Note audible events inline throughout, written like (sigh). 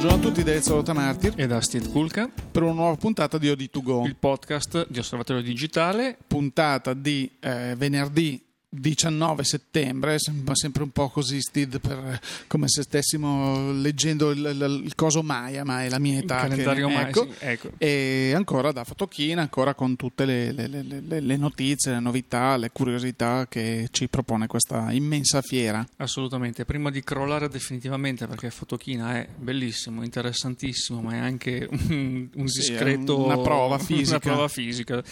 Buongiorno a tutti da Ezio Martir. E da Steve Kulka. Per una nuova puntata di OD2Go, il podcast di Osservatorio Digitale. Puntata di eh, venerdì 19 settembre, sembra sempre un po' così, Steve, per, come se stessimo leggendo il, il, il, coso Maya, ma è la mia età. Che, Maya, ecco, sì, ecco. E ancora da Fotochina, ancora con tutte le, le, le, le, notizie, le novità, le curiosità che ci propone questa immensa fiera. Assolutamente, prima di crollare definitivamente, perché Fotochina è bellissimo, interessantissimo, ma è anche (laughs) un, un discreto... Sì, una prova (laughs) fisica. Una prova fisica.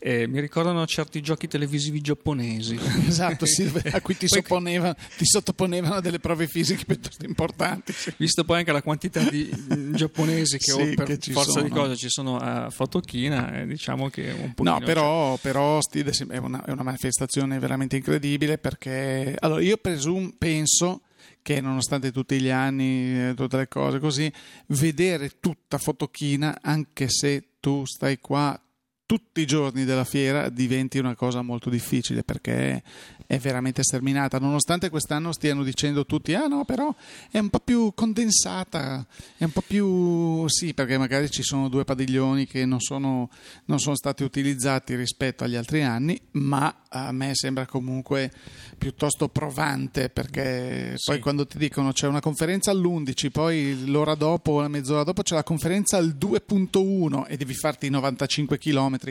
Eh, mi ricordano certi giochi televisivi giapponesi esatto, sì, (laughs) a cui ti, sottoponevano, ti, sottoponevano delle prove fisiche piuttosto importanti. Sì. Visto poi anche la quantità di giapponesi che sì, per che forza sono. di cose ci sono a Fotochina, eh, diciamo che un po'. No, però, però Stide è una, è una manifestazione veramente incredibile perché allora io presum, penso che nonostante tutti gli anni, eh, tutte le cose così, vedere tutta Fotochina, anche se tu stai qua tutti i giorni della fiera diventi una cosa molto difficile perché è veramente sterminata, nonostante quest'anno stiano dicendo tutti ah no però è un po' più condensata, è un po' più sì perché magari ci sono due padiglioni che non sono, non sono stati utilizzati rispetto agli altri anni, ma a me sembra comunque piuttosto provante perché sì. poi quando ti dicono c'è una conferenza all'11, poi l'ora dopo la mezz'ora dopo c'è la conferenza al 2.1 e devi farti 95 km,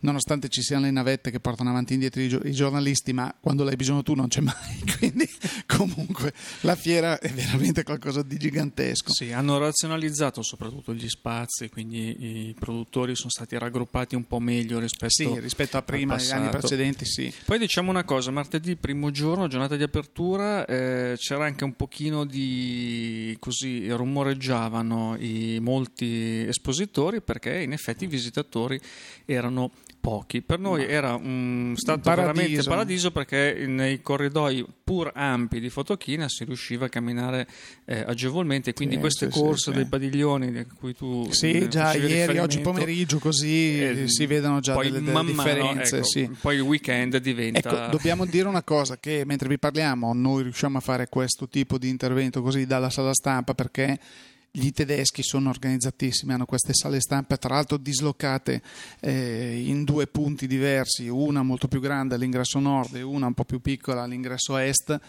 nonostante ci siano le navette che portano avanti e indietro i, i giornalisti, ma quando l'hai bisogno tu non c'è mai, (laughs) quindi comunque la fiera è veramente qualcosa di gigantesco. Sì, hanno razionalizzato soprattutto gli spazi, quindi i produttori sono stati raggruppati un po' meglio rispetto, sì, rispetto a prima, agli anni precedenti, sì. Poi diciamo una cosa, martedì primo giorno, giornata di apertura, eh, c'era anche un pochino di così rumoreggiavano i molti espositori perché in effetti i visitatori erano pochi. Per noi era un stato paradiso. veramente paradiso perché nei corridoi pur ampi di Fotochina si riusciva a camminare eh, agevolmente. Quindi sì, queste sì, corse sì, dei padiglioni di cui tu Sì, eh, già ieri, oggi pomeriggio così eh, si vedono già delle, delle man differenze. Mano, ecco, poi il weekend diventa... Ecco, dobbiamo dire una cosa, che mentre vi parliamo noi riusciamo a fare questo tipo di intervento così dalla sala stampa perché gli tedeschi sono organizzatissimi, hanno queste sale stampa tra l'altro dislocate eh, in due punti diversi, una molto più grande all'ingresso nord e una un po' più piccola all'ingresso est,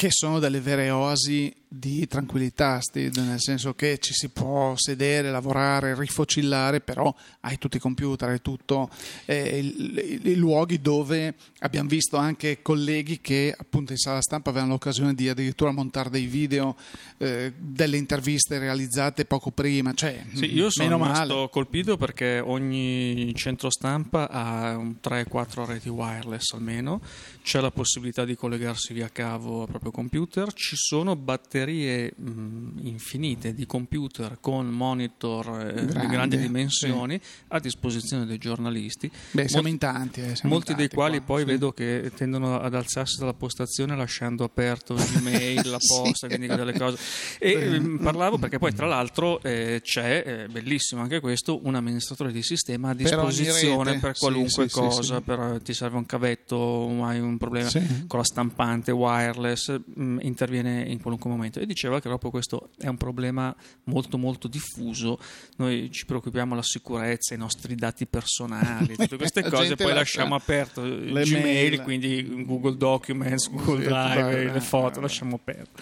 che sono delle vere oasi di tranquillità, Steve, nel senso che ci si può sedere, lavorare, rifocillare, però hai tutti i computer, hai tutto eh, i, i, luoghi dove abbiamo visto anche colleghi che appunto in sala stampa avevano l'occasione di addirittura montare dei video, eh, delle interviste realizzate poco prima. Cioè, sì, io sono rimasto colpito perché ogni centro stampa ha 3-4 reti wireless almeno, c'è la possibilità di collegarsi via cavo al proprio computer, ci sono batterie mh, infinite di computer con monitor eh, Grande, di grandi dimensioni sì. a disposizione dei giornalisti. Beh, siamo molti, in tanti. Eh, siamo molti in tanti dei quali qua, poi sì. vedo che tendono ad alzarsi dalla postazione lasciando aperto Gmail, la (laughs) posta, sì. quindi delle cose. E mh, parlavo perché poi tra l'altro eh, c'è, eh, bellissimo anche questo, un amministratore di sistema a disposizione per, per qualunque cosa, per, ti serve un cavetto, hai un problema con la stampante wireless, mh, interviene in qualunque momento e diceva che proprio questo è un problema molto molto diffuso noi ci preoccupiamo della sicurezza i nostri dati personali tutte queste (laughs) cose poi lasciamo aperto le Gmail mail. quindi Google Documents Google Sì, Drive le foto vabbè. lasciamo aperto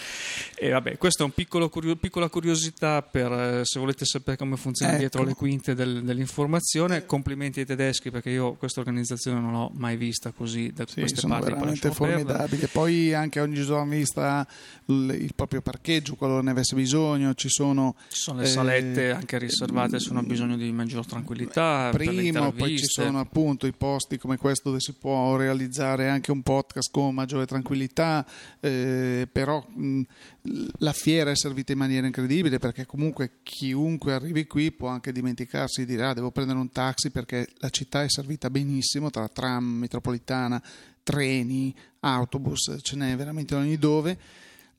e vabbè questa è una piccolo, piccola curiosità per eh, se volete sapere come funziona Ecco. dietro le quinte del, dell'informazione complimenti ai tedeschi perché io questa organizzazione non l'ho mai vista così da Sì, queste sono parti poi veramente formidabili. Poi anche ogni giornalista il, il proprio parcheggio, qualora ne avesse bisogno, ci sono, Ci sono le eh, salette anche riservate se uno ha bisogno di maggior tranquillità. primo, poi ci sono appunto i posti come questo dove si può realizzare anche un podcast con maggiore tranquillità, eh, però mh, la fiera è servita in maniera incredibile perché comunque chiunque arrivi qui può anche dimenticarsi di dire ah, devo prendere un taxi perché la città è servita benissimo tra tram, metropolitana, treni, autobus, ce n'è veramente ogni dove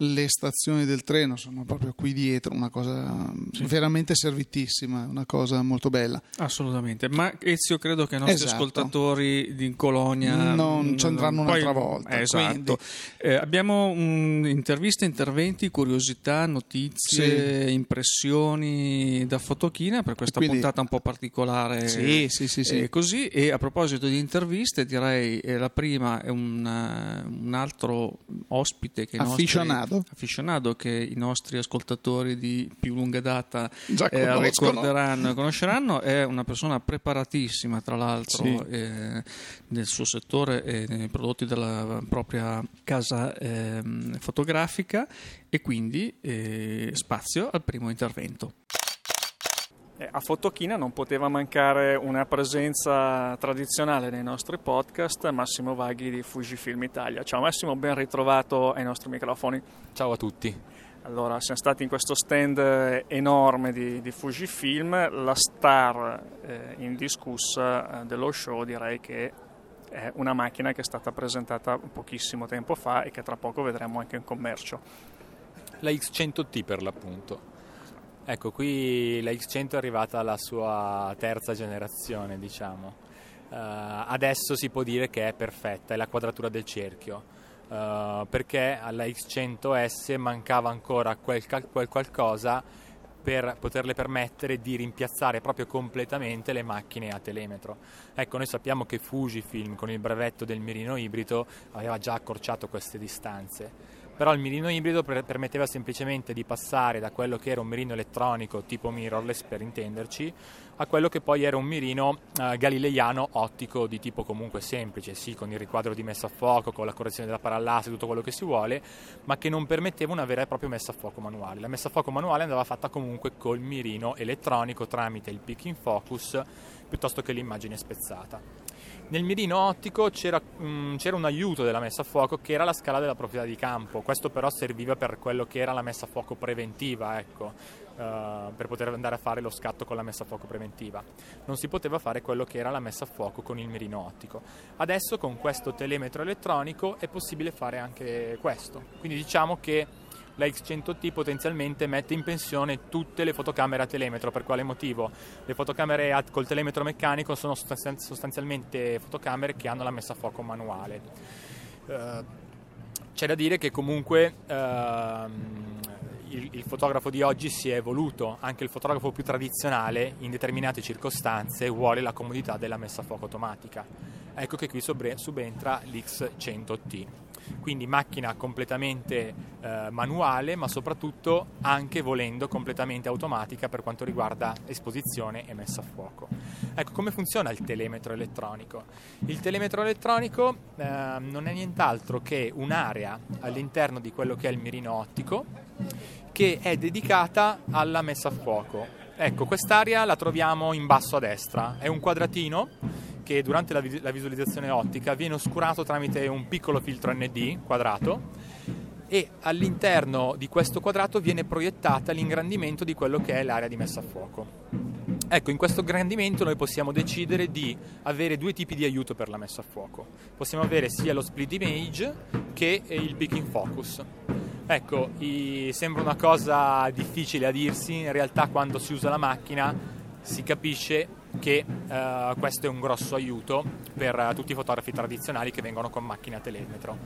le stazioni del treno sono proprio qui dietro, una cosa sì. veramente servitissima, una cosa molto bella. Assolutamente, ma Ezio credo che i nostri esatto. ascoltatori di Colonia non ci andranno poi, un'altra volta. Eh, esatto. Eh, abbiamo um, interviste, interventi, curiosità, notizie, sì. impressioni da fotochina per questa quindi, puntata un po' particolare. Sì, sì, sì, sì. Eh, così, e a proposito di interviste, direi eh, la prima è un, uh, un altro ospite che Afficionato. Nostri, afficionato che i nostri ascoltatori di più lunga data eh, ricorderanno e conosceranno, è una persona preparatissima tra l'altro sì. eh, nel suo settore e nei prodotti della propria casa eh, fotografica e quindi eh, spazio al primo intervento. Eh, a Fotochina non poteva mancare una presenza tradizionale nei nostri podcast, Massimo Vaghi di Fujifilm Italia. Ciao Massimo, ben ritrovato ai nostri microfoni. Ciao a tutti. Allora, siamo stati in questo stand enorme di, di Fujifilm, la star eh, indiscussa eh, dello show direi che è una macchina che è stata presentata pochissimo tempo fa e che tra poco vedremo anche in commercio. La X100T per l'appunto. Ecco, qui la X100 è arrivata alla sua terza generazione, diciamo. Uh, adesso si può dire che è perfetta, è la quadratura del cerchio, uh, perché alla X100S mancava ancora quel, quel qualcosa per poterle permettere di rimpiazzare proprio completamente le macchine a telemetro. Ecco, noi sappiamo che Fujifilm con il brevetto del mirino ibrido aveva già accorciato queste distanze però il mirino ibrido permetteva semplicemente di passare da quello che era un mirino elettronico tipo mirrorless per intenderci a quello che poi era un mirino eh, galileiano ottico di tipo comunque semplice, sì con il riquadro di messa a fuoco, con la correzione della parallasse, tutto quello che si vuole, ma che non permetteva una vera e propria messa a fuoco manuale. La messa a fuoco manuale andava fatta comunque col mirino elettronico tramite il picking focus piuttosto che l'immagine spezzata. Nel mirino ottico c'era, mh, mm, c'era, un aiuto della messa a fuoco che era la scala della proprietà di campo, questo però serviva per quello che era la messa a fuoco preventiva, ecco, uh, per poter andare a fare lo scatto con la messa a fuoco preventiva. Non si poteva fare quello che era la messa a fuoco con il mirino ottico. Adesso con questo telemetro elettronico è possibile fare anche questo, quindi diciamo che la X100T potenzialmente mette in pensione tutte le fotocamere a telemetro. Per quale motivo? Le fotocamere a, col telemetro meccanico sono sostanzialmente fotocamere che hanno la messa a fuoco manuale. Uh, c'è da dire che comunque uh, il, il, fotografo di oggi si è evoluto, anche il fotografo più tradizionale in determinate circostanze vuole la comodità della messa a fuoco automatica. Ecco che qui subentra l'X100T quindi macchina completamente eh, manuale ma soprattutto anche volendo completamente automatica per quanto riguarda esposizione e messa a fuoco. Ecco come funziona il telemetro elettronico. Il telemetro elettronico eh, non è nient'altro che un'area all'interno di quello che è il mirino ottico che è dedicata alla messa a fuoco. Ecco, quest'area la troviamo in basso a destra, è un quadratino che durante la, vis- la visualizzazione ottica viene oscurato tramite un piccolo filtro ND quadrato e all'interno di questo quadrato viene proiettata l'ingrandimento di quello che è l'area di messa a fuoco. Ecco, in questo ingrandimento noi possiamo decidere di avere due tipi di aiuto per la messa a fuoco. Possiamo avere sia lo split image che il picking focus. Ecco, i... sembra una cosa difficile a dirsi, in realtà quando si usa la macchina si capisce che uh, questo è un grosso aiuto per uh, tutti i fotografi tradizionali che vengono con macchina telemetro.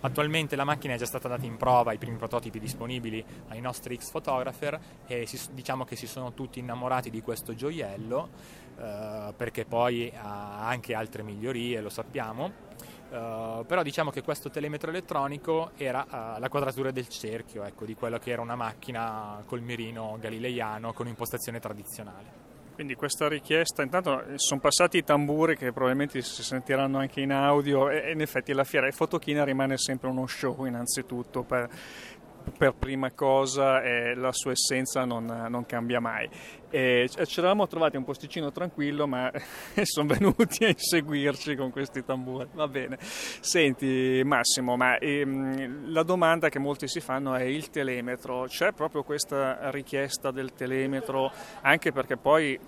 Attualmente la macchina è già stata data in prova, i primi prototipi disponibili ai nostri X photographer e si, diciamo che si sono tutti innamorati di questo gioiello uh, perché poi ha anche altre migliorie, lo sappiamo. Uh, però diciamo che questo telemetro elettronico era uh, la quadratura del cerchio ecco, di quello che era una macchina col mirino galileiano con impostazione tradizionale. Quindi questa richiesta, intanto eh, sono passati i tamburi che probabilmente si sentiranno anche in audio e in effetti la fiera di Fotochina rimane sempre uno show innanzitutto per per prima cosa e la sua essenza non, non cambia mai. E ci eravamo trovati un posticino tranquillo, ma (laughs) sono venuti a inseguirci con questi tamburi. Va bene. Senti, Massimo, ma ehm, la domanda che molti si fanno è il telemetro. C'è proprio questa richiesta del telemetro, anche perché poi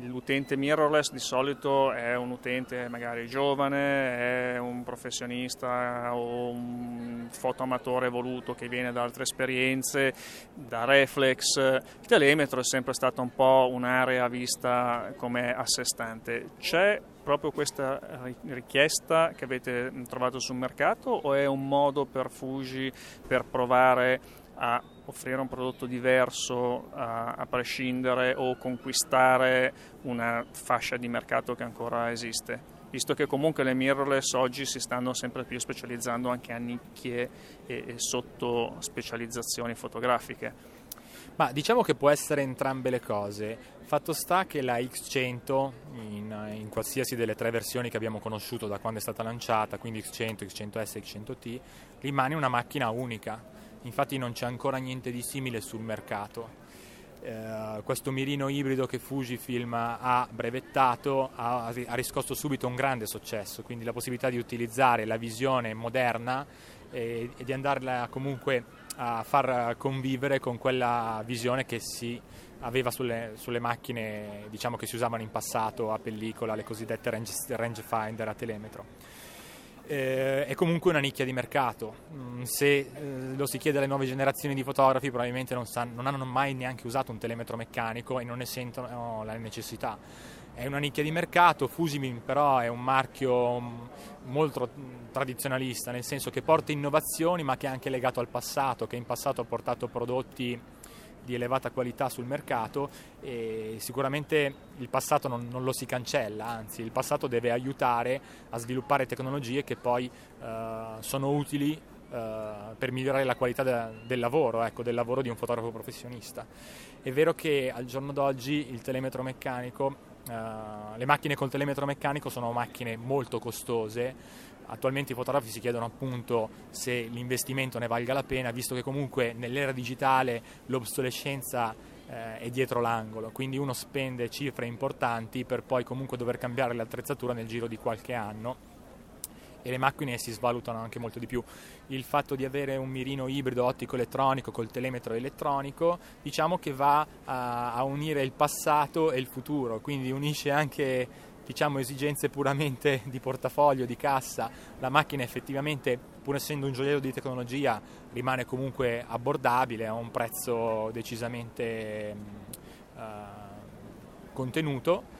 l'utente mirrorless di solito è un utente magari giovane, è un professionista o un fotoamatore evoluto che viene da altre esperienze, da reflex. Il telemetro è sempre stata un po' un'area vista come a sé stante. C'è proprio questa richiesta che avete trovato sul mercato o è un modo per Fuji per provare a offrire un prodotto diverso a, a, prescindere o conquistare una fascia di mercato che ancora esiste, visto che comunque le mirrorless oggi si stanno sempre più specializzando anche a nicchie e, e sotto specializzazioni fotografiche. Ma diciamo che può essere entrambe le cose. Fatto sta che la X100, in, in, qualsiasi delle tre versioni che abbiamo conosciuto da quando è stata lanciata, quindi X100, X100S e X100T, rimane una macchina unica infatti non c'è ancora niente di simile sul mercato. Uh, questo mirino ibrido che Fujifilm ha brevettato ha, ha, riscosso subito un grande successo, quindi la possibilità di utilizzare la visione moderna e, e di andarla comunque a far convivere con quella visione che si aveva sulle, sulle macchine diciamo, che si usavano in passato a pellicola, le cosiddette range, rangefinder a telemetro eh, è comunque una nicchia di mercato. Mm, se eh, lo si chiede alle nuove generazioni di fotografi, probabilmente non, san, non, hanno mai neanche usato un telemetro meccanico e non ne sentono la necessità. È una nicchia di mercato, Fusimin però è un marchio mm, molto tradizionalista, nel senso che porta innovazioni ma che è anche legato al passato, che in passato ha portato prodotti di elevata qualità sul mercato e sicuramente il passato non, non, lo si cancella, anzi il passato deve aiutare a sviluppare tecnologie che poi eh, sono utili eh, per migliorare la qualità de, del lavoro, ecco, del lavoro di un fotografo professionista. È vero che al giorno d'oggi il telemetro meccanico Uh, le macchine col telemetro meccanico sono macchine molto costose, attualmente i fotografi si chiedono appunto se l'investimento ne valga la pena, visto che comunque nell'era digitale l'obsolescenza eh, è dietro l'angolo, quindi uno spende cifre importanti per poi comunque dover cambiare l'attrezzatura nel giro di qualche anno e le macchine si svalutano anche molto di più. Il fatto di avere un mirino ibrido ottico-elettronico col telemetro elettronico diciamo che va a, a unire il passato e il futuro, quindi unisce anche diciamo, esigenze puramente (laughs) di portafoglio, di cassa, la macchina effettivamente, pur essendo un gioiello di tecnologia, rimane comunque abbordabile a un prezzo decisamente uh, contenuto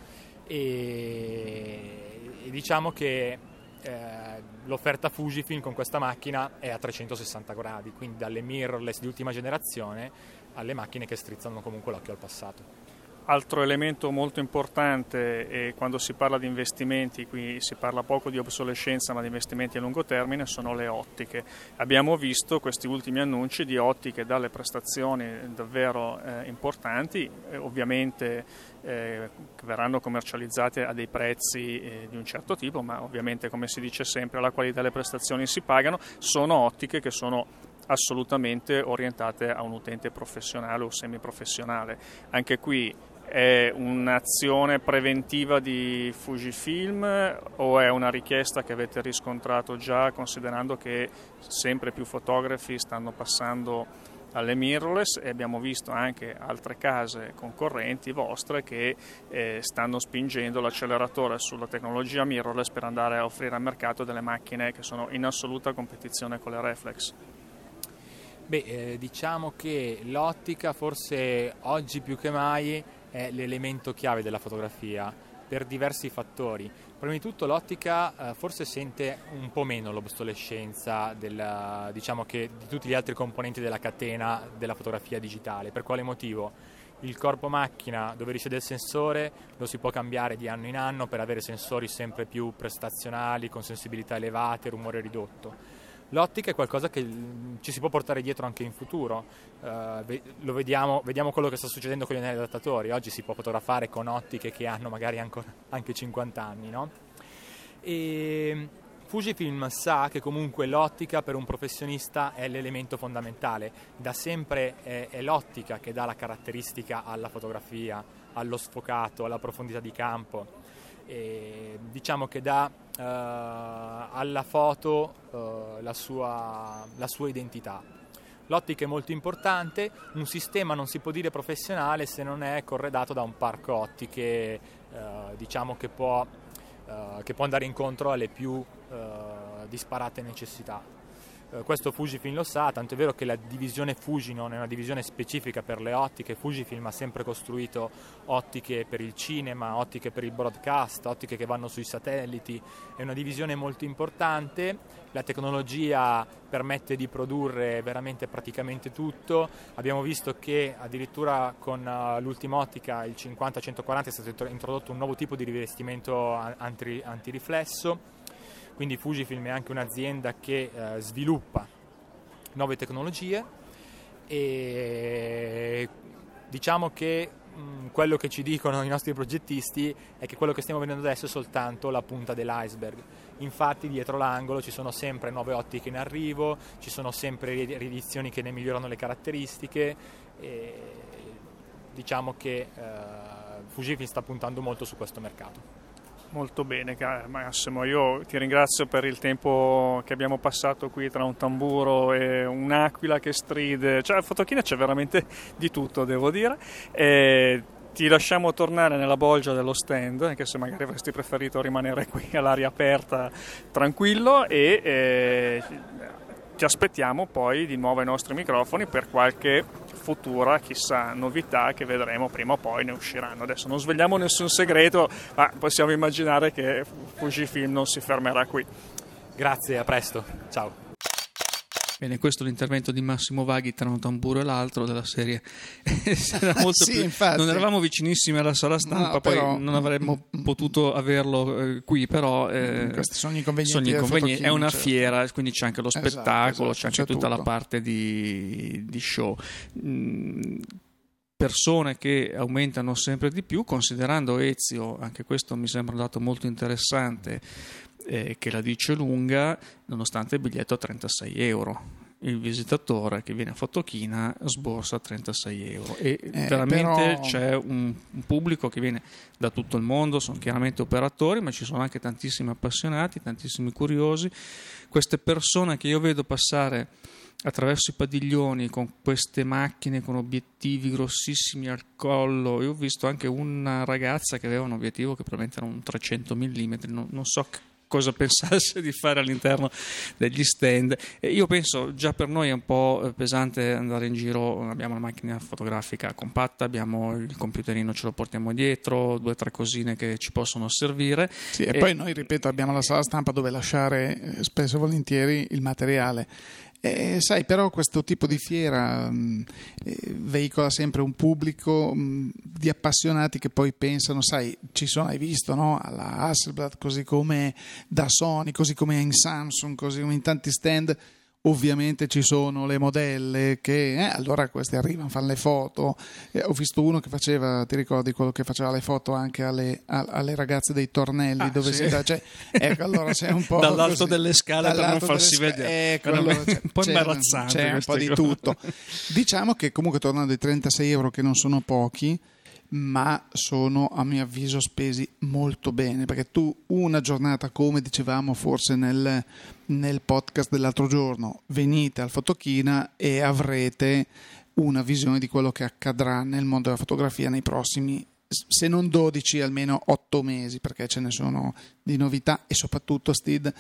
e, e, diciamo che eh, l'offerta Fujifilm con questa macchina è a 360 gradi, quindi dalle mirrorless di ultima generazione alle macchine che strizzano comunque l'occhio al passato. Altro elemento molto importante quando si parla di investimenti, qui si parla poco di obsolescenza ma di investimenti a lungo termine, sono le ottiche. Abbiamo visto questi ultimi annunci di ottiche dalle prestazioni davvero eh, importanti, ovviamente eh, verranno commercializzate a dei prezzi eh, di un certo tipo, ma ovviamente come si dice sempre la qualità delle prestazioni si pagano, sono ottiche che sono assolutamente orientate a un utente professionale o semiprofessionale. Anche qui è un'azione preventiva di Fujifilm o è una richiesta che avete riscontrato già considerando che sempre più fotografi stanno passando alle mirrorless e abbiamo visto anche altre case concorrenti vostre che eh, stanno spingendo l'acceleratore sulla tecnologia mirrorless per andare a offrire al mercato delle macchine che sono in assoluta competizione con le reflex. Beh, eh, diciamo che l'ottica forse oggi più che mai è l'elemento chiave della fotografia per diversi fattori. Prima di tutto l'ottica eh, forse sente un po' meno l'obsolescenza della, diciamo che, di tutti gli altri componenti della catena della fotografia digitale. Per quale motivo? Il corpo macchina dove risiede il sensore lo si può cambiare di anno in anno per avere sensori sempre più prestazionali, con sensibilità elevate, rumore ridotto L'ottica è qualcosa che mm, ci si può portare dietro anche in futuro, lo vediamo, vediamo, quello che sta succedendo con gli anelli adattatori, oggi si può fotografare con ottiche che hanno magari ancora, anche 50 anni. No? E Fujifilm sa che comunque l'ottica per un professionista è l'elemento fondamentale, da sempre è, è l'ottica che dà la caratteristica alla fotografia, allo sfocato, alla profondità di campo e diciamo che dà uh, alla foto uh, la, sua, la, sua, identità. L'ottica è molto importante, un sistema non si può dire professionale se non è corredato da un parco ottiche eh, diciamo che può, eh, che può, andare incontro alle più eh, disparate necessità. Eh, questo Fujifilm lo sa, tanto è vero che la divisione Fuji non è una divisione specifica per le ottiche, Fujifilm ha sempre costruito ottiche per il cinema, ottiche per il broadcast, ottiche che vanno sui satelliti, è una divisione molto importante, la tecnologia permette di produrre veramente praticamente tutto, abbiamo visto che addirittura con uh, l'ultima ottica, il 50-140, è stato introdotto un nuovo tipo di rivestimento antiriflesso quindi Fujifilm è anche un'azienda che eh, sviluppa nuove tecnologie e diciamo che mh, mm, quello che ci dicono i nostri progettisti è che quello che stiamo vedendo adesso è soltanto la punta dell'iceberg. Infatti dietro l'angolo ci sono sempre nuove ottiche in arrivo, ci sono sempre riedizioni che ne migliorano le caratteristiche e diciamo che eh, Fujifilm sta puntando molto su questo mercato. Molto bene Massimo, io ti ringrazio per il tempo che abbiamo passato qui tra un tamburo e un'aquila che stride, cioè a Fotochina c'è veramente di tutto devo dire. E ti lasciamo tornare nella bolgia dello stand, anche se magari avresti preferito rimanere qui all'aria aperta tranquillo e eh, ti aspettiamo poi di nuovo ai nostri microfoni per qualche futura, chissà, novità che vedremo prima o poi ne usciranno. Adesso non svegliamo nessun segreto, ma possiamo immaginare che Fujifilm non si fermerà qui. Grazie, a presto. Ciao. Bene, questo è l'intervento di Massimo Vaghi tra un tamburo e l'altro della serie. (laughs) (laughs) sì, più... Non eravamo vicinissimi alla sala stampa, no, poi però... non avremmo potuto averlo eh, qui, però eh, questi sono inconvenienti. Sono inconvenienti. È una certo. fiera, quindi c'è anche lo esatto, spettacolo, esatto, c'è anche c'è tutta tutto. la parte di, di show. Mm, persone che aumentano sempre di più, considerando Ezio, anche questo mi sembra un dato molto interessante, eh, che la dice lunga, nonostante il biglietto a 36 euro. Il visitatore che viene a Fotochina sborsa 36 euro e eh, veramente però... c'è un, un, pubblico che viene da tutto il mondo, sono chiaramente operatori, ma ci sono anche tantissimi appassionati, tantissimi curiosi. Queste persone che io vedo passare attraverso i padiglioni con queste macchine con obiettivi grossissimi al collo. Io ho visto anche una ragazza che aveva un obiettivo che probabilmente era un 300 mm, non, non so cosa (laughs) pensasse di fare all'interno degli stand. E io penso già per noi è un po' pesante andare in giro, abbiamo una macchina fotografica compatta, abbiamo il computerino, ce lo portiamo dietro, due o tre cosine che ci possono servire. Sì, e, e poi noi, ripeto, abbiamo la sala stampa dove lasciare eh, spesso e volentieri il materiale eh, sai, però questo tipo di fiera mm, eh, veicola sempre un pubblico mh, mm, di appassionati che poi pensano, sai, ci sono, hai visto, no? Alla Hasselblad, così come da Sony, così come in Samsung, così come in tanti stand ovviamente ci sono le modelle che eh, allora queste arrivano, fanno le foto. Eh, ho visto uno che faceva, ti ricordi quello che faceva le foto anche alle, alle ragazze dei tornelli ah, dove sì. si da, cioè, ecco, allora c'è un po' dall'alto così, delle scale per non farsi vedere. Ecco, allora, c'è, un po' imbarazzante. C'è un po' di tutto. Diciamo che comunque tornando ai 36 euro che non sono pochi ma sono a mio avviso spesi molto bene perché tu una giornata come dicevamo forse nel, nel podcast dell'altro giorno venite al Fotochina e avrete una visione di quello che accadrà nel mondo della fotografia nei prossimi se non 12 almeno 8 mesi perché ce ne sono di novità e soprattutto Steve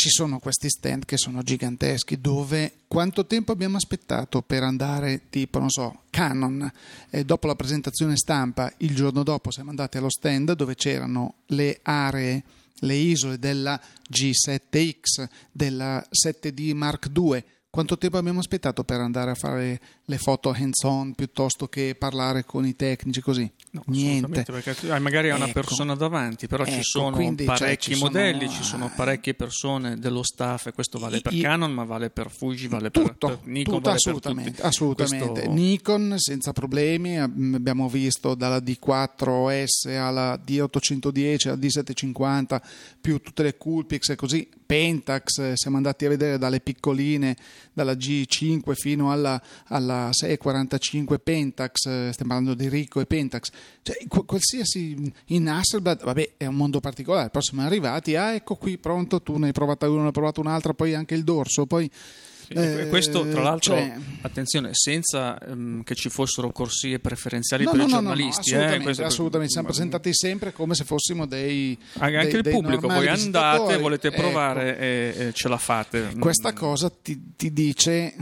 ci sono questi stand che sono giganteschi dove quanto tempo abbiamo aspettato per andare tipo non so Canon e dopo la presentazione stampa il giorno dopo siamo andati allo stand dove c'erano le aree le isole della G7X della 7D Mark II quanto tempo abbiamo aspettato per andare a fare le foto hands on piuttosto che parlare con i tecnici così? No, Niente. Perché magari hai una ecco, persona davanti, però ecco, ci sono quindi, cioè, parecchi cioè, modelli, sono, ci sono parecchie persone dello staff e questo vale per i, Canon, ma vale per Fuji, vale tutto, per, per Nikon, tutto, vale assolutamente, per assolutamente. Questo... Nikon senza problemi, abbiamo visto dalla D4S alla D810 alla D750 più tutte le Coolpix e così, Pentax, siamo andati a vedere dalle piccoline, dalla G5 fino alla, alla 645 Pentax, stiamo parlando di Rico e Pentax cioè, qualsiasi in Hasselblad, vabbè, è un mondo particolare. Poi siamo arrivati, ah, ecco qui, pronto, tu ne hai provata una, ne hai provata un'altra, poi anche il dorso, poi Sì, eh, questo, tra l'altro, cioè... attenzione, senza um, che ci fossero corsie preferenziali no, per no, i giornalisti. No, no, assolutamente, eh, assolutamente. siamo presentati sempre come se fossimo dei. Anche dei, il pubblico, voi andate, volete ecco. provare ecco. e, e, ce la fate. Questa cosa ti, ti dice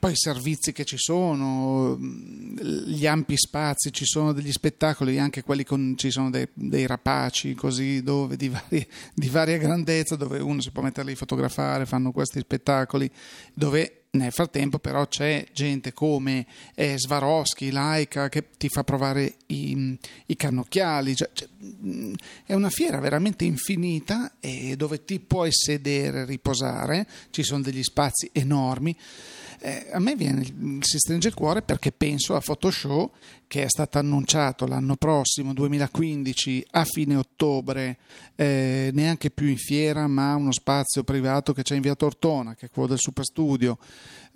poi i servizi che ci sono, gli ampi spazi, ci sono degli spettacoli, anche quelli con ci sono dei, dei rapaci così dove di, vari, di, varia grandezza, dove uno si può mettere lì a fotografare, fanno questi spettacoli, dove nel frattempo però c'è gente come eh, Swarovski, Laika che ti fa provare i, i cannocchiali, cioè, cioè, è una fiera veramente infinita e dove ti puoi sedere, riposare, ci sono degli spazi enormi eh, a me viene, si stringe il cuore perché penso a Photoshop che è stato annunciato l'anno prossimo, 2015, a fine ottobre, eh, neanche più in fiera, ma uno spazio privato che c'è in via Tortona, che è quello del Super Studio.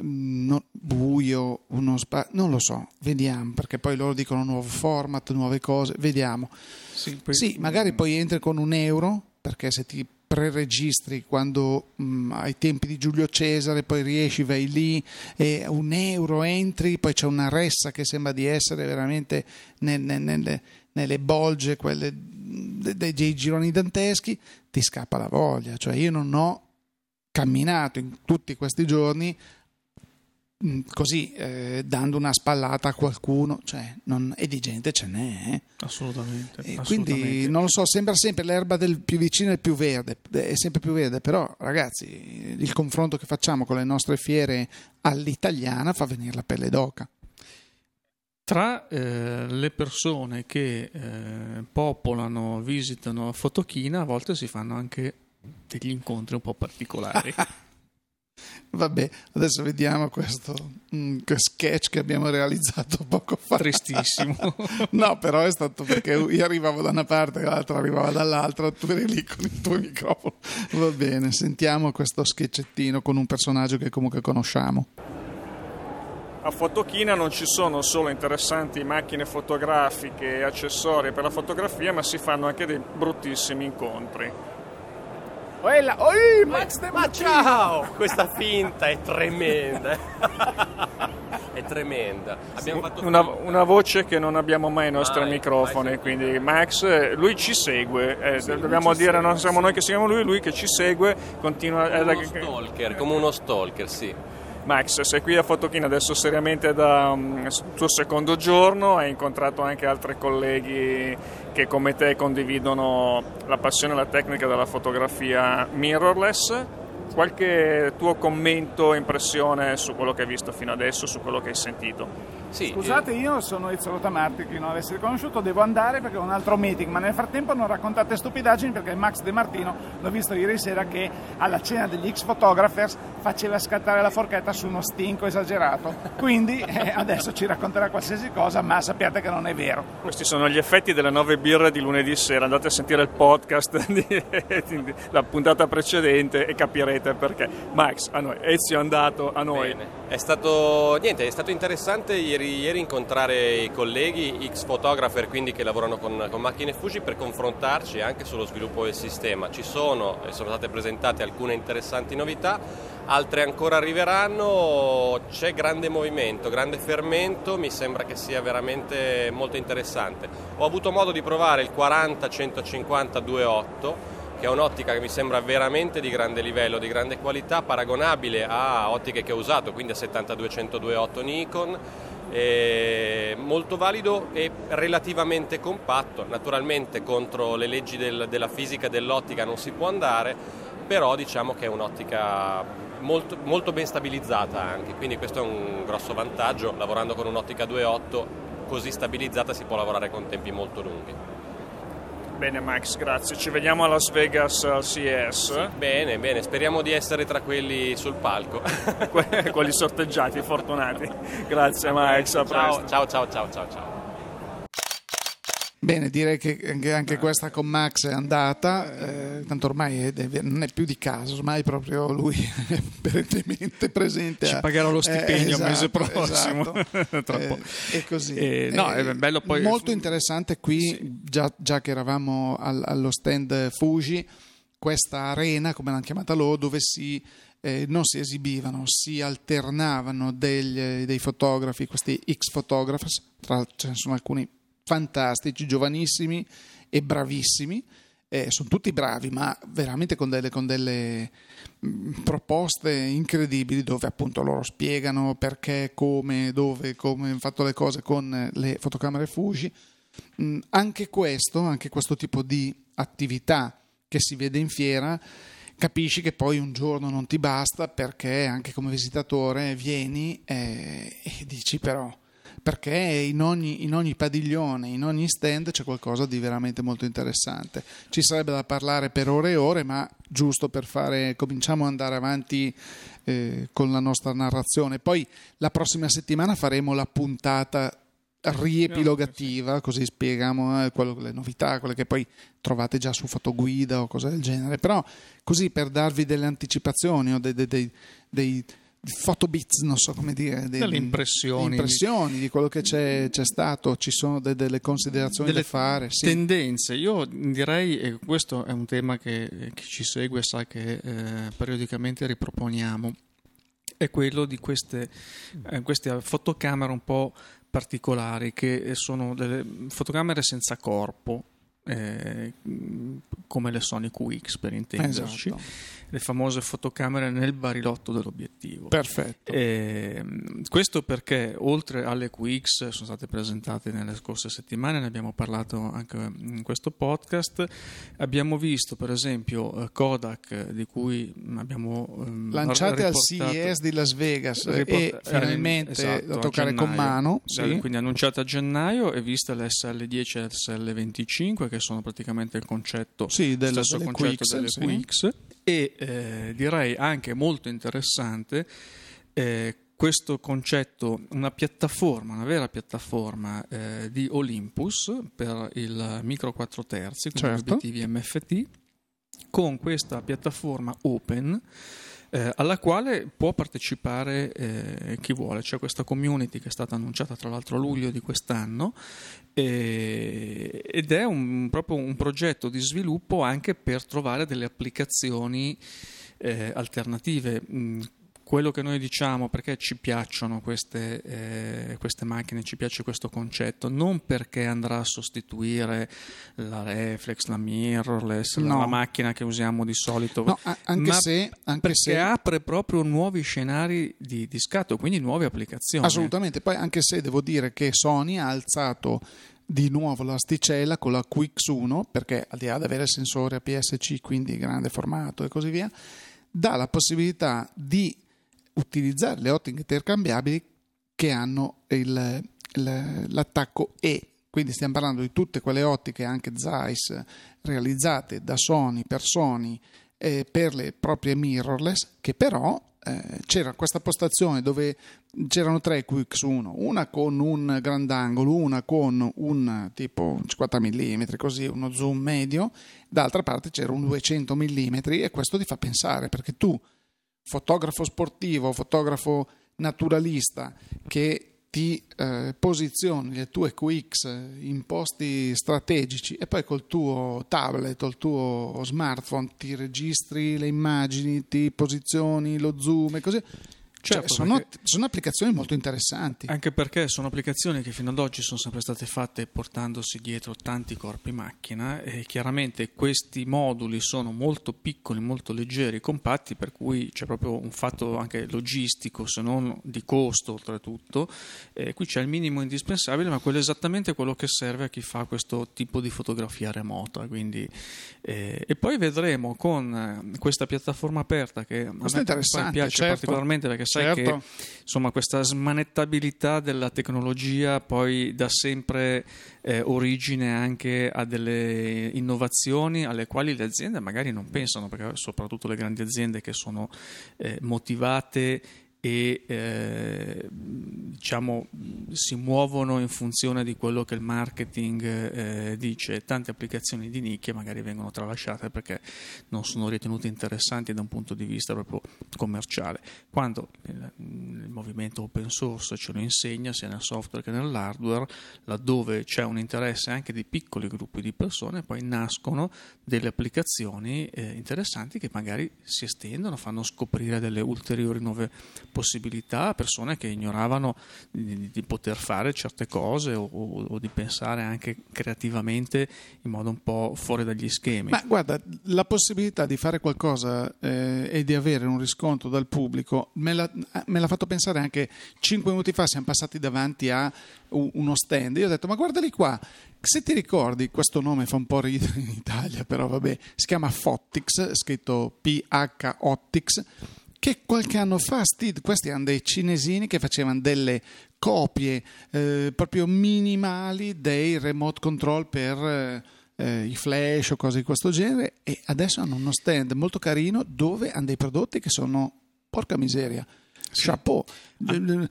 Mm, no, buio, uno spazio, non lo so, vediamo, perché poi loro dicono nuovo format, nuove cose, vediamo. Sì, poi... sì magari poi entri con un euro, perché se ti preregistri quando mh, mm, ai tempi di Giulio Cesare, poi riesci, vai lì e un euro entri, poi c'è una ressa che sembra di essere veramente nel, nel, nelle, nelle bolge, quelle dei, dei gironi danteschi, ti scappa la voglia. Cioè io non ho camminato in tutti questi giorni così eh, dando una spallata a qualcuno, cioè, non, e di gente ce n'è. Eh. Assolutamente, assolutamente. Quindi non lo so, sembra sempre l'erba del più vicino è più verde, è sempre più verde, però ragazzi, il confronto che facciamo con le nostre fiere all'italiana fa venire la pelle d'oca. Tra eh, le persone che eh, popolano, visitano Fotochina, a volte si fanno anche degli incontri un po' particolari. (laughs) Vabbè, adesso vediamo questo mm, sketch che abbiamo realizzato poco fa. Tristissimo. (laughs) no, però è stato perché io arrivavo da una parte e l'altro arrivava dall'altra, tu eri lì con il tuo microfono. Va bene, sentiamo questo sketchettino con un personaggio che comunque conosciamo. A Fotochina non ci sono solo interessanti macchine fotografiche e accessori per la fotografia, ma si fanno anche dei bruttissimi incontri. Quella, oi, Max De Ma ciao! Questa finta è tremenda. è tremenda. Una, una, voce che non abbiamo mai ai nostri mai, microfoni, mai quindi Max, lui ci segue, eh, sì, dobbiamo dire, segue, non siamo noi che seguiamo lui, lui che ci segue, continua... Come uno stalker, come uno stalker, sì. Max, sei qui a Fotochina adesso seriamente da um, tuo secondo giorno, hai incontrato anche altri colleghi che come te condividono la passione e la tecnica della fotografia mirrorless. Qualche tuo commento, impressione su quello che hai visto fino adesso, su quello che hai sentito? Sì, Scusate, eh. io sono Ezio Rotamarti, chi non avesse riconosciuto, devo andare perché ho un altro meeting, ma nel frattempo non raccontate stupidaggini perché Max De Martino l'ho visto ieri sera che alla cena degli X Photographers faceva scattare la forchetta su uno stinco esagerato. Quindi eh, adesso ci racconterà qualsiasi cosa, ma sappiate che non è vero. Questi sono gli effetti delle nove birre di lunedì sera. Andate a sentire il podcast (laughs) della puntata precedente e capirete perché. Max, a noi. Ezio è andato a noi. Bene. È stato, niente, è stato interessante ieri ieri, incontrare i colleghi X photographer quindi che lavorano con, con, macchine Fuji per confrontarci anche sullo sviluppo del sistema. Ci sono e sono state presentate alcune interessanti novità, altre ancora arriveranno, c'è grande movimento, grande fermento, mi sembra che sia veramente molto interessante. Ho avuto modo di provare il 40-150-2.8 che è un'ottica che mi sembra veramente di grande livello, di grande qualità, paragonabile a ottiche che ho usato, quindi a 72-102.8 Nikon molto valido e relativamente compatto, naturalmente contro le leggi del, della fisica dell'ottica non si può andare, però diciamo che è un'ottica molto, molto ben stabilizzata anche, quindi questo è un grosso vantaggio, lavorando con un'ottica 2.8 così stabilizzata si può lavorare con tempi molto lunghi. Bene Max, grazie. Ci vediamo a Las Vegas al CES. Sì, bene, bene, speriamo di essere tra quelli sul palco. (laughs) quelli sorteggiati, fortunati. Grazie Max, a ciao, ciao, ciao, ciao, ciao, ciao. Bene, direi che anche questa con Max è andata, eh, tanto ormai è, non è più di caso, ormai proprio lui (laughs) è perennemente presente. Ci a, pagherò lo stipendio il eh, esatto, mese prossimo. Esatto. (laughs) eh, e così. Eh, no, è bello poi... Molto interessante qui, sì. già, già, che eravamo al, allo stand Fuji, questa arena, come l'hanno chiamata loro, dove si eh, non si esibivano, si alternavano degli, dei fotografi, questi X photographers, tra ce ne sono alcuni fantastici, giovanissimi e bravissimi, eh, sono tutti bravi, ma veramente con delle, con delle mm, proposte incredibili dove appunto loro spiegano perché, come, dove, come hanno fatto le cose con le fotocamere Fuji. Mh, anche questo, anche questo tipo di attività che si vede in fiera, capisci che poi un giorno non ti basta perché anche come visitatore vieni e, e dici però perché in ogni, in ogni, padiglione, in ogni stand c'è qualcosa di veramente molto interessante. Ci sarebbe da parlare per ore e ore, ma giusto per fare, cominciamo ad andare avanti eh, con la nostra narrazione. Poi la prossima settimana faremo la puntata riepilogativa, così spieghiamo eh, quello, le novità, quelle che poi trovate già su fotoguida o cose del genere, però così per darvi delle anticipazioni o dei, dei, dei, photobits, non so come dire, delle impressioni. impressioni di quello che c'è, c'è stato, ci sono de, delle considerazioni delle da fare. Sì. Tendenze, io direi, e questo è un tema che chi ci segue sa che eh, periodicamente riproponiamo, è quello di queste, eh, queste fotocamere un po' particolari che sono delle fotocamere senza corpo eh, come le Sony QX per intenderci, esatto. le famose fotocamere nel barilotto dell'obiettivo. Perfetto. Eh, questo perché oltre alle QX sono state presentate nelle scorse settimane, ne abbiamo parlato anche in questo podcast, abbiamo visto per esempio eh, Kodak di cui abbiamo ehm, lanciate al CES di Las Vegas riport- e finalmente esatto, da toccare con mano, sì. quindi annunciate a gennaio e viste l'SL10 e l'SL25 che sono praticamente il concetto, sì, delle, stesso delle concetto Quix, delle sì. Quix e eh, direi anche molto interessante eh, questo concetto, una piattaforma, una vera piattaforma eh, di Olympus per il micro 4 terzi, con certo. obiettivi MFT, con questa piattaforma open eh, alla quale può partecipare eh, chi vuole. C'è questa community che è stata annunciata tra l'altro a luglio di quest'anno eh, ed è un, proprio un progetto di sviluppo anche per trovare delle applicazioni eh, alternative. Quello che noi diciamo perché ci piacciono queste, eh, queste, macchine, ci piace questo concetto, non perché andrà a sostituire la reflex, la mirrorless, no. la macchina che usiamo di solito, no, anche ma se, anche perché se... apre proprio nuovi scenari di, di scatto, quindi nuove applicazioni. Assolutamente, poi anche se devo dire che Sony ha alzato di nuovo l'asticella con la QX1 perché al di là di avere sensore APS-C quindi grande formato e così via dà la possibilità di utilizzare le ottiche intercambiabili che hanno il, il, l'attacco E. Quindi stiamo parlando di tutte quelle ottiche, anche Zeiss, realizzate da Sony per Sony eh, per le proprie mirrorless, che però eh, c'era questa postazione dove c'erano tre QX1, una con un grandangolo, una con un tipo 50 mm, così uno zoom medio, d'altra parte c'era un 200 mm e questo ti fa pensare perché tu fotografo sportivo, fotografo naturalista che ti eh, posizioni le tue QX in posti strategici e poi col tuo tablet o il tuo smartphone ti registri le immagini, ti posizioni lo zoom e così Certo, cioè, sono, perché- sono applicazioni molto interessanti. Anche perché sono applicazioni che fino ad oggi sono sempre state fatte portandosi dietro tanti corpi macchina e chiaramente questi moduli sono molto piccoli, molto leggeri, compatti, per cui c'è proprio un fatto anche logistico, se non di costo oltretutto. E qui c'è il minimo indispensabile, ma quello è esattamente quello che serve a chi fa questo tipo di fotografia remota. Quindi, eh, e poi vedremo con eh, questa piattaforma aperta che a me piace certo. particolarmente perché sai Certo. che insomma questa smanettabilità della tecnologia poi dà sempre eh, origine anche a delle innovazioni alle quali le aziende magari non pensano perché soprattutto le grandi aziende che sono eh, motivate e eh, diciamo si muovono in funzione di quello che il marketing eh, dice. Tante applicazioni di nicchia magari vengono tralasciate perché non sono ritenute interessanti da un punto di vista proprio commerciale. Quando il, il movimento open source ce lo insegna sia nel software che nell'hardware, laddove c'è un interesse anche di piccoli gruppi di persone, poi nascono delle applicazioni eh, interessanti che magari si estendono, fanno scoprire delle ulteriori nuove possibilità a persone che ignoravano di, di poter fare certe cose o, o, di pensare anche creativamente in modo un po' fuori dagli schemi. Ma guarda, la possibilità di fare qualcosa eh, e di avere un riscontro dal pubblico me l'ha, me l'ha fatto pensare anche cinque minuti fa, siamo passati davanti a uno stand. Io ho detto, ma guardali qua, se ti ricordi, questo nome fa un po' ridere in Italia, però vabbè, si chiama Fottix, scritto PH Optics che qualche anno fa Steve, questi erano dei cinesini che facevano delle copie eh, proprio minimali dei remote control per eh, i flash o cose di questo genere e adesso hanno uno stand molto carino dove hanno dei prodotti che sono porca miseria chapeau, ah.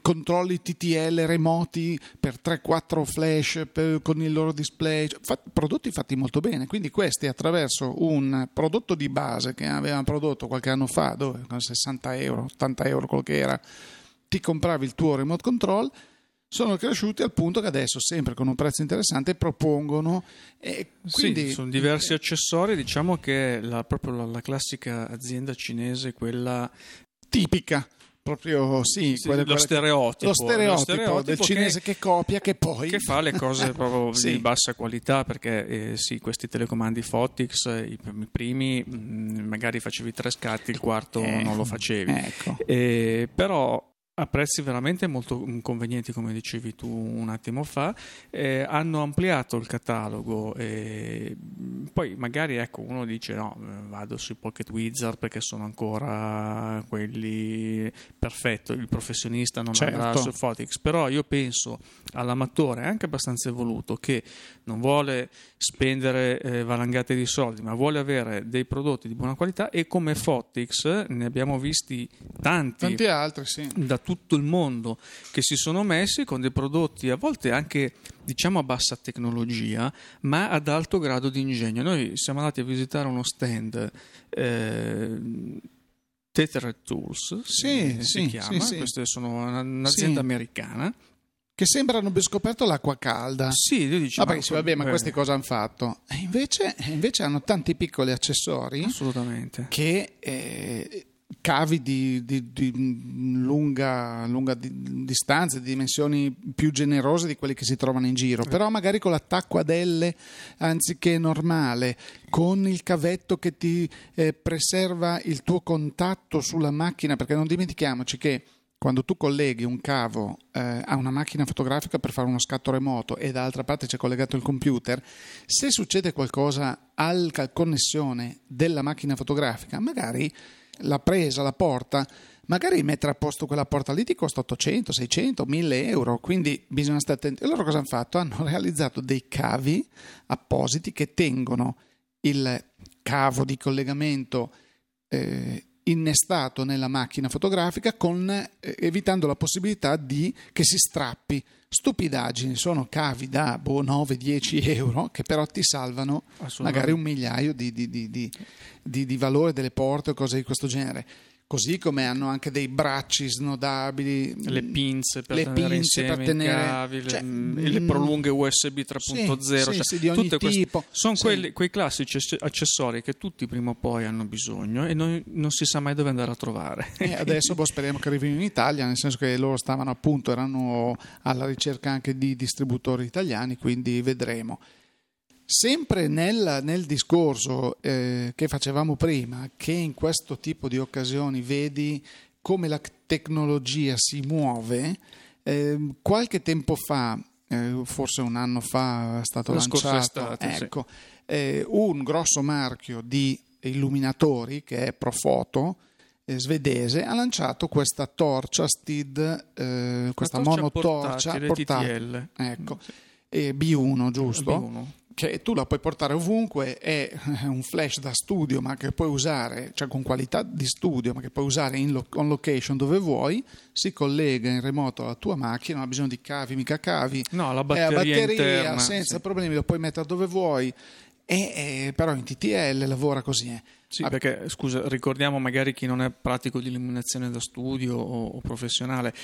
controlli TTL remoti per 3-4 flash per, con il loro display, fa, prodotti fatti molto bene, quindi questi attraverso un prodotto di base che avevano prodotto qualche anno fa, dove con 60 euro, 80 euro quello che era, ti compravi il tuo remote control, sono cresciuti al punto che adesso, sempre con un prezzo interessante, propongono. E quindi... Sì, sono diversi accessori. Diciamo che la, proprio la, la classica azienda cinese, quella tipica proprio sì, sì quelle, lo, stereotipo, lo, stereotipo, lo, stereotipo, del cinese che, copia che poi che fa le cose (laughs) proprio sì. di bassa qualità perché eh, sì questi telecomandi Fotix i, primi mh, mm, magari facevi tre scatti il quarto eh, non lo facevi ecco. eh, però a prezzi veramente molto convenienti, come dicevi tu un attimo fa, eh, hanno ampliato il catalogo. E poi magari ecco, uno dice no, vado sui Pocket Wizard perché sono ancora quelli perfetto, il professionista non certo. andrà su Fotix, però io penso all'amatore anche abbastanza evoluto che non vuole spendere eh, valangate di soldi, ma vuole avere dei prodotti di buona qualità e come Fotix ne abbiamo visti tanti, tanti altri, sì. da tutto il mondo che si sono messi con dei prodotti a volte anche diciamo a bassa tecnologia ma ad alto grado di ingegno. Noi siamo andati a visitare uno stand eh, Tethered Tools sì, si sì, chiama, sì, queste sono un'azienda americana che sembrano aver scoperto l'acqua calda. Sì, io dicevo. Vabbè, sì, vabbè, ma questi cosa hanno fatto? E invece, invece, hanno tanti piccoli accessori. Assolutamente. Che eh, cavi di, di, di lunga, lunga di, distanza, di dimensioni più generose di quelli che si trovano in giro, però magari con l'attacco ad L anziché normale, con il cavetto che ti eh, preserva il tuo contatto sulla macchina, perché non dimentichiamoci che quando tu colleghi un cavo eh, a una macchina fotografica per fare uno scatto remoto e dall'altra parte c'è collegato il computer, se succede qualcosa alla connessione della macchina fotografica, magari la presa, la porta, magari mettere a posto quella porta lì ti costa 800, 600, 1000 euro, quindi bisogna stare attenti. E loro cosa hanno fatto? Hanno (laughs) realizzato dei cavi appositi che tengono il cavo di collegamento eh, innestato nella macchina fotografica con, eh, evitando la possibilità di che si strappi. Stupidaggini, sono cavi da boh, 9-10 euro che però ti salvano magari un migliaio di, di, di, di valore delle porte o cose di questo genere così come hanno anche dei bracci snodabili, le pinze per le tenere pinze insieme per tenere, cavi, cioè, le, mm, le, prolunghe USB 3.0, sì, cioè, sì, di ogni tipo. sono quelli, quei classici accessori che tutti prima o poi hanno bisogno e non, non si sa mai dove andare a trovare. E adesso boh, speriamo che arrivino in Italia, nel senso che loro stavano appunto, erano alla ricerca anche di distributori italiani, quindi vedremo. Sempre nel, nel discorso eh, che facevamo prima, che in questo tipo di occasioni vedi come la tecnologia si muove, eh, qualche tempo fa, eh, forse un anno fa, è stato La lanciato estate, ecco, eh, un grosso marchio di illuminatori che è Profoto eh, svedese ha lanciato questa torcia STID, eh, questa monotorcia portatile, portatile. Ecco. Sì. B1, giusto? B1 che tu la puoi portare ovunque, è un flash da studio, ma che puoi usare, cioè con qualità di studio, ma che puoi usare in lo- on location dove vuoi, si collega in remoto alla tua macchina, non ha bisogno di cavi, mica cavi. No, la è batteria, a batteria interna, senza sì. problemi, lo puoi mettere dove vuoi. E, e però in TTL lavora così. eh. Sì, Ah, perché scusa, ricordiamo magari chi non è pratico di illuminazione da studio o, o professionale,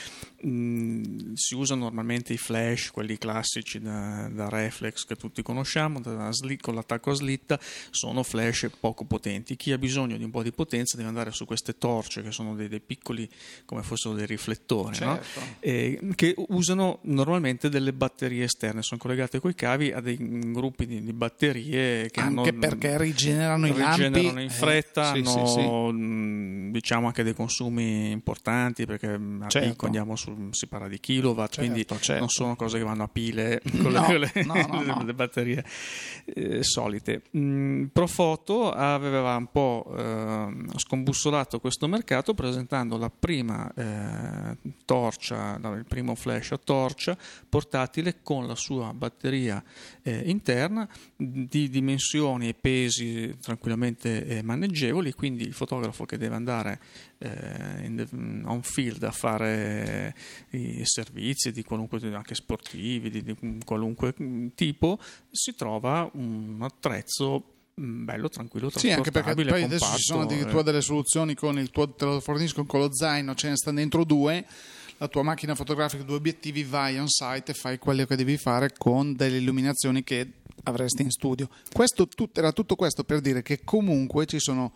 mh, si usano normalmente i flash, quelli classici da, da reflex che tutti conosciamo, da sli- con l'attacco a slitta, sono flash poco potenti. Chi ha bisogno di un po' di potenza deve andare su queste torce che sono dei, dei piccoli, come fossero dei riflettori, no? Certo. Eh, che usano normalmente delle batterie esterne, sono collegate coi cavi a dei gruppi di, di batterie che Anche hanno perché rigenerano i lampi. in fretta, Eh, sì, hanno sì, sì. diciamo anche dei consumi importanti perché a Certo. picco andiamo su, si parla di kilowatt, Certo, quindi certo. non sono cose che vanno a pile (laughs) con No, le, no, no, (laughs) le batterie eh, solite. Mh, Profoto aveva un po' eh, scombussolato questo mercato presentando la prima eh, torcia, il primo flash a torcia portatile con la sua batteria eh, interna di dimensioni e pesi tranquillamente eh, maneggevoli, quindi il fotografo che deve andare eh, in on field a fare eh, i servizi di qualunque anche sportivi di, di qualunque mm, tipo si trova un attrezzo mm, bello tranquillo Sì, anche perché poi adesso ci sono compatto, addirittura eh. delle soluzioni con il tuo, te lo forniscono con lo zaino, ce ne stanno dentro due, la tua macchina fotografica, due obiettivi, vai on site e fai quello che devi fare con delle illuminazioni che avresti in studio. Questo tut- era tutto questo per dire che comunque ci sono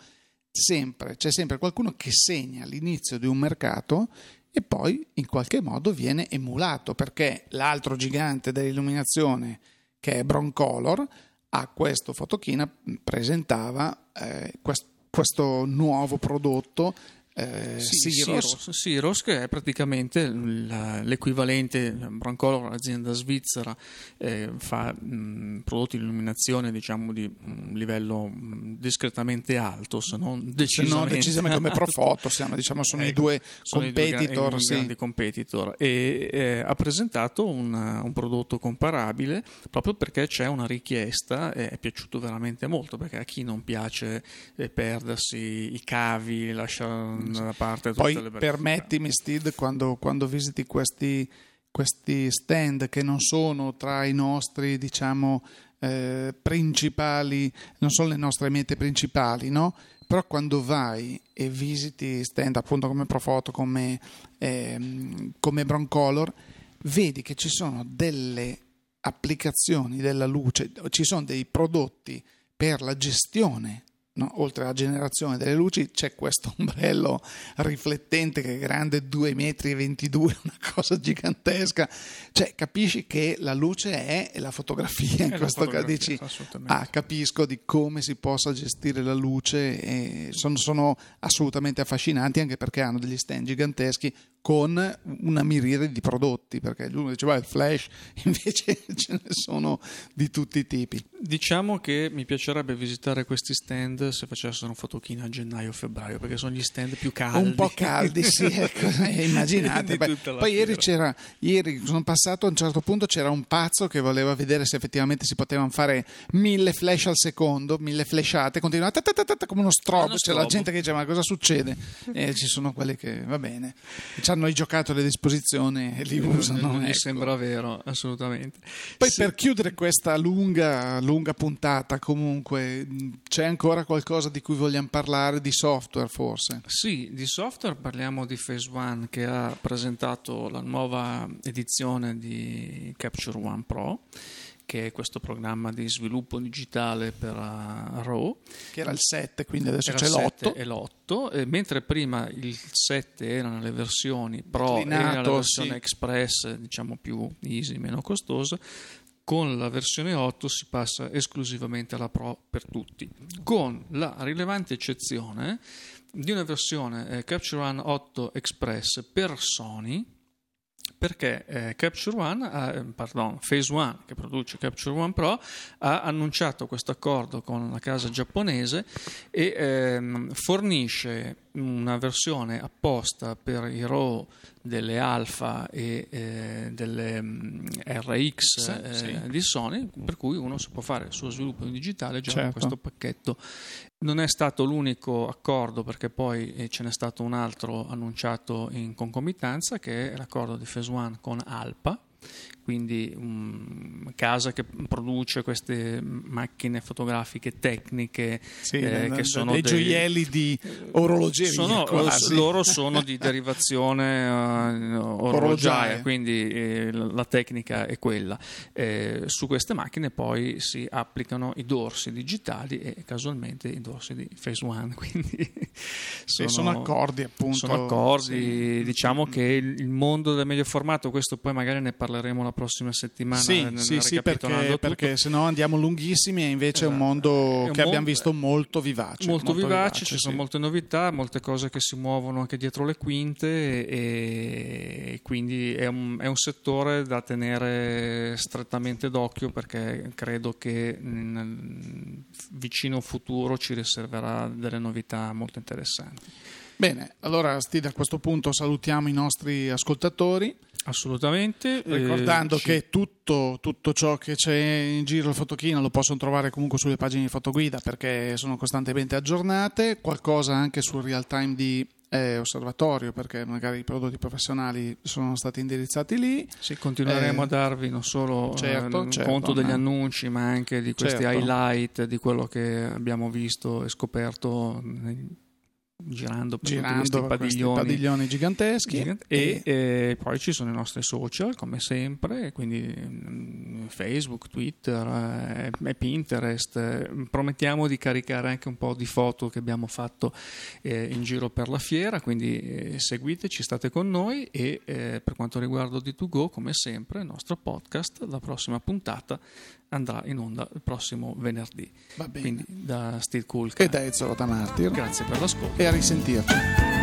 sempre, c'è sempre qualcuno che segna l'inizio di un mercato e poi in qualche modo viene emulato perché l'altro gigante dell'illuminazione che è Broncolor a questo fotochina presentava eh, quest- questo nuovo prodotto eh, Sì, Siros. Siros, che è praticamente l'equivalente, Brancolor, un'azienda svizzera, eh, fa mh, prodotti di illuminazione diciamo di mh, livello mh, discretamente alto, se non Se no, decisamente, decisamente come. Profoto, siamo, diciamo, sono i Ecco, due sono i due gra- competitor. i sì. grandi competitor e eh, ha presentato un, un prodotto comparabile proprio perché c'è una richiesta e è piaciuto veramente molto perché a chi non piace eh, perdersi i cavi lasciare da parte tutte Poi le permettimi, Steve, quando, quando visiti questi, questi stand che non sono tra i nostri, diciamo, eh, principali, non sono le nostre mete principali, no? Però quando vai e visiti stand appunto come Profoto, come, ehm, come Broncolor, vedi che ci sono delle applicazioni della luce, ci sono dei prodotti per la gestione no? oltre alla generazione delle luci c'è questo ombrello riflettente che è grande 2,22 metri, (laughs) una cosa gigantesca. Cioè, capisci che la luce è la fotografia, in questo caso dici, ah, capisco di come si possa gestire la luce sono, sono assolutamente affascinanti anche perché hanno degli stand giganteschi con una miriade di prodotti, perché uno diceva il flash, (laughs) invece ce ne sono di tutti i tipi. Diciamo che mi piacerebbe visitare questi stand se facessero fotochina a gennaio o febbraio, perché sono gli stand più caldi. un po' caldi, sì, (laughs) ecco, eh, immaginate. Poi, poi ieri fiera. c'era, ieri sono passato a un certo punto c'era un pazzo che voleva vedere se effettivamente si potevano fare mille flash al secondo, mille flashate, continuava come uno strobo, c'è la gente che dice ma cosa succede? E ci sono quelli che va bene, ci hanno i giocattoli a disposizione e li usano. mi ecco. sembra vero, assolutamente. Poi Sì. per chiudere questa lunga, lunga puntata, comunque, c'è ancora qualcosa di cui vogliamo parlare di software forse? Sì, di software parliamo di Phase One che ha presentato la nuova edizione di Capture One Pro, che è questo programma di sviluppo digitale per uh, RAW. Che era il 7, quindi adesso c'è il 7 l'8. e l'8, e mentre prima il 7 erano le versioni Pro e la versione sì. Express, diciamo più easy, meno costosa, con la versione 8 si passa esclusivamente alla Pro per tutti, con la rilevante eccezione di una versione eh, Capture One 8 Express per Sony perché eh, Capture One, eh, pardon, Phase One che produce Capture One Pro ha annunciato questo accordo con la casa giapponese e ehm, fornisce una versione apposta per i RAW delle Alpha e eh, delle mm, RX eh, sì. di Sony, per cui uno si può fare il suo sviluppo in digitale già certo. con questo pacchetto. Non è stato l'unico accordo perché poi eh, ce n'è stato un altro annunciato in concomitanza che è l'accordo di Phase One con Alpa quindi um, casa che produce queste macchine fotografiche tecniche sì, eh, che sono dei gioielli di orologeria sono, loro sono di derivazione uh, orologiaia quindi eh, la tecnica è quella. Eh, su queste macchine poi si applicano i dorsi digitali e casualmente i dorsi di Phase One (laughs) quindi sono, sono accordi appunto. sono accordi sì. diciamo che il mondo del medio formato questo poi magari ne parleremo la prossima settimana. Sì, sì, sì perché, perché se no andiamo lunghissimi e invece esatto. è un esatto. mondo è un che abbiamo visto molto vivace. Molto, molto vivace, vivace, ci sì. sono molte novità, molte cose che si muovono anche dietro le quinte e, e quindi è un, è un, settore da tenere strettamente d'occhio perché credo che nel vicino futuro ci riserverà delle novità molto interessanti. Bene, allora Steve, a questo punto salutiamo i nostri ascoltatori. Assolutamente. Ricordando eh, che tutto, tutto, ciò che c'è in giro al Fotochina lo possono trovare comunque sulle pagine di Fotoguida perché sono costantemente aggiornate, qualcosa anche sul real time di eh, osservatorio perché magari i prodotti professionali sono stati indirizzati lì. Sì, continueremo eh, a darvi non solo certo, eh, certo, conto degli eh. annunci ma anche di questi certo. highlight di quello che abbiamo visto e scoperto girando per girando questi padiglioni, padiglioni giganteschi. gigante, e, e, e, poi ci sono i nostri social come sempre quindi mm, Facebook, Twitter eh, e Pinterest. Promettiamo di caricare anche un po' di foto che abbiamo fatto eh, in giro per la fiera quindi eh, seguiteci, state con noi e eh, per quanto riguarda D2Go come sempre il nostro podcast la prossima puntata andrà in onda il prossimo venerdì. Va bene. Quindi da Steve Kulka e da Ezio Martir. Grazie per l'ascolto. E a risentirci.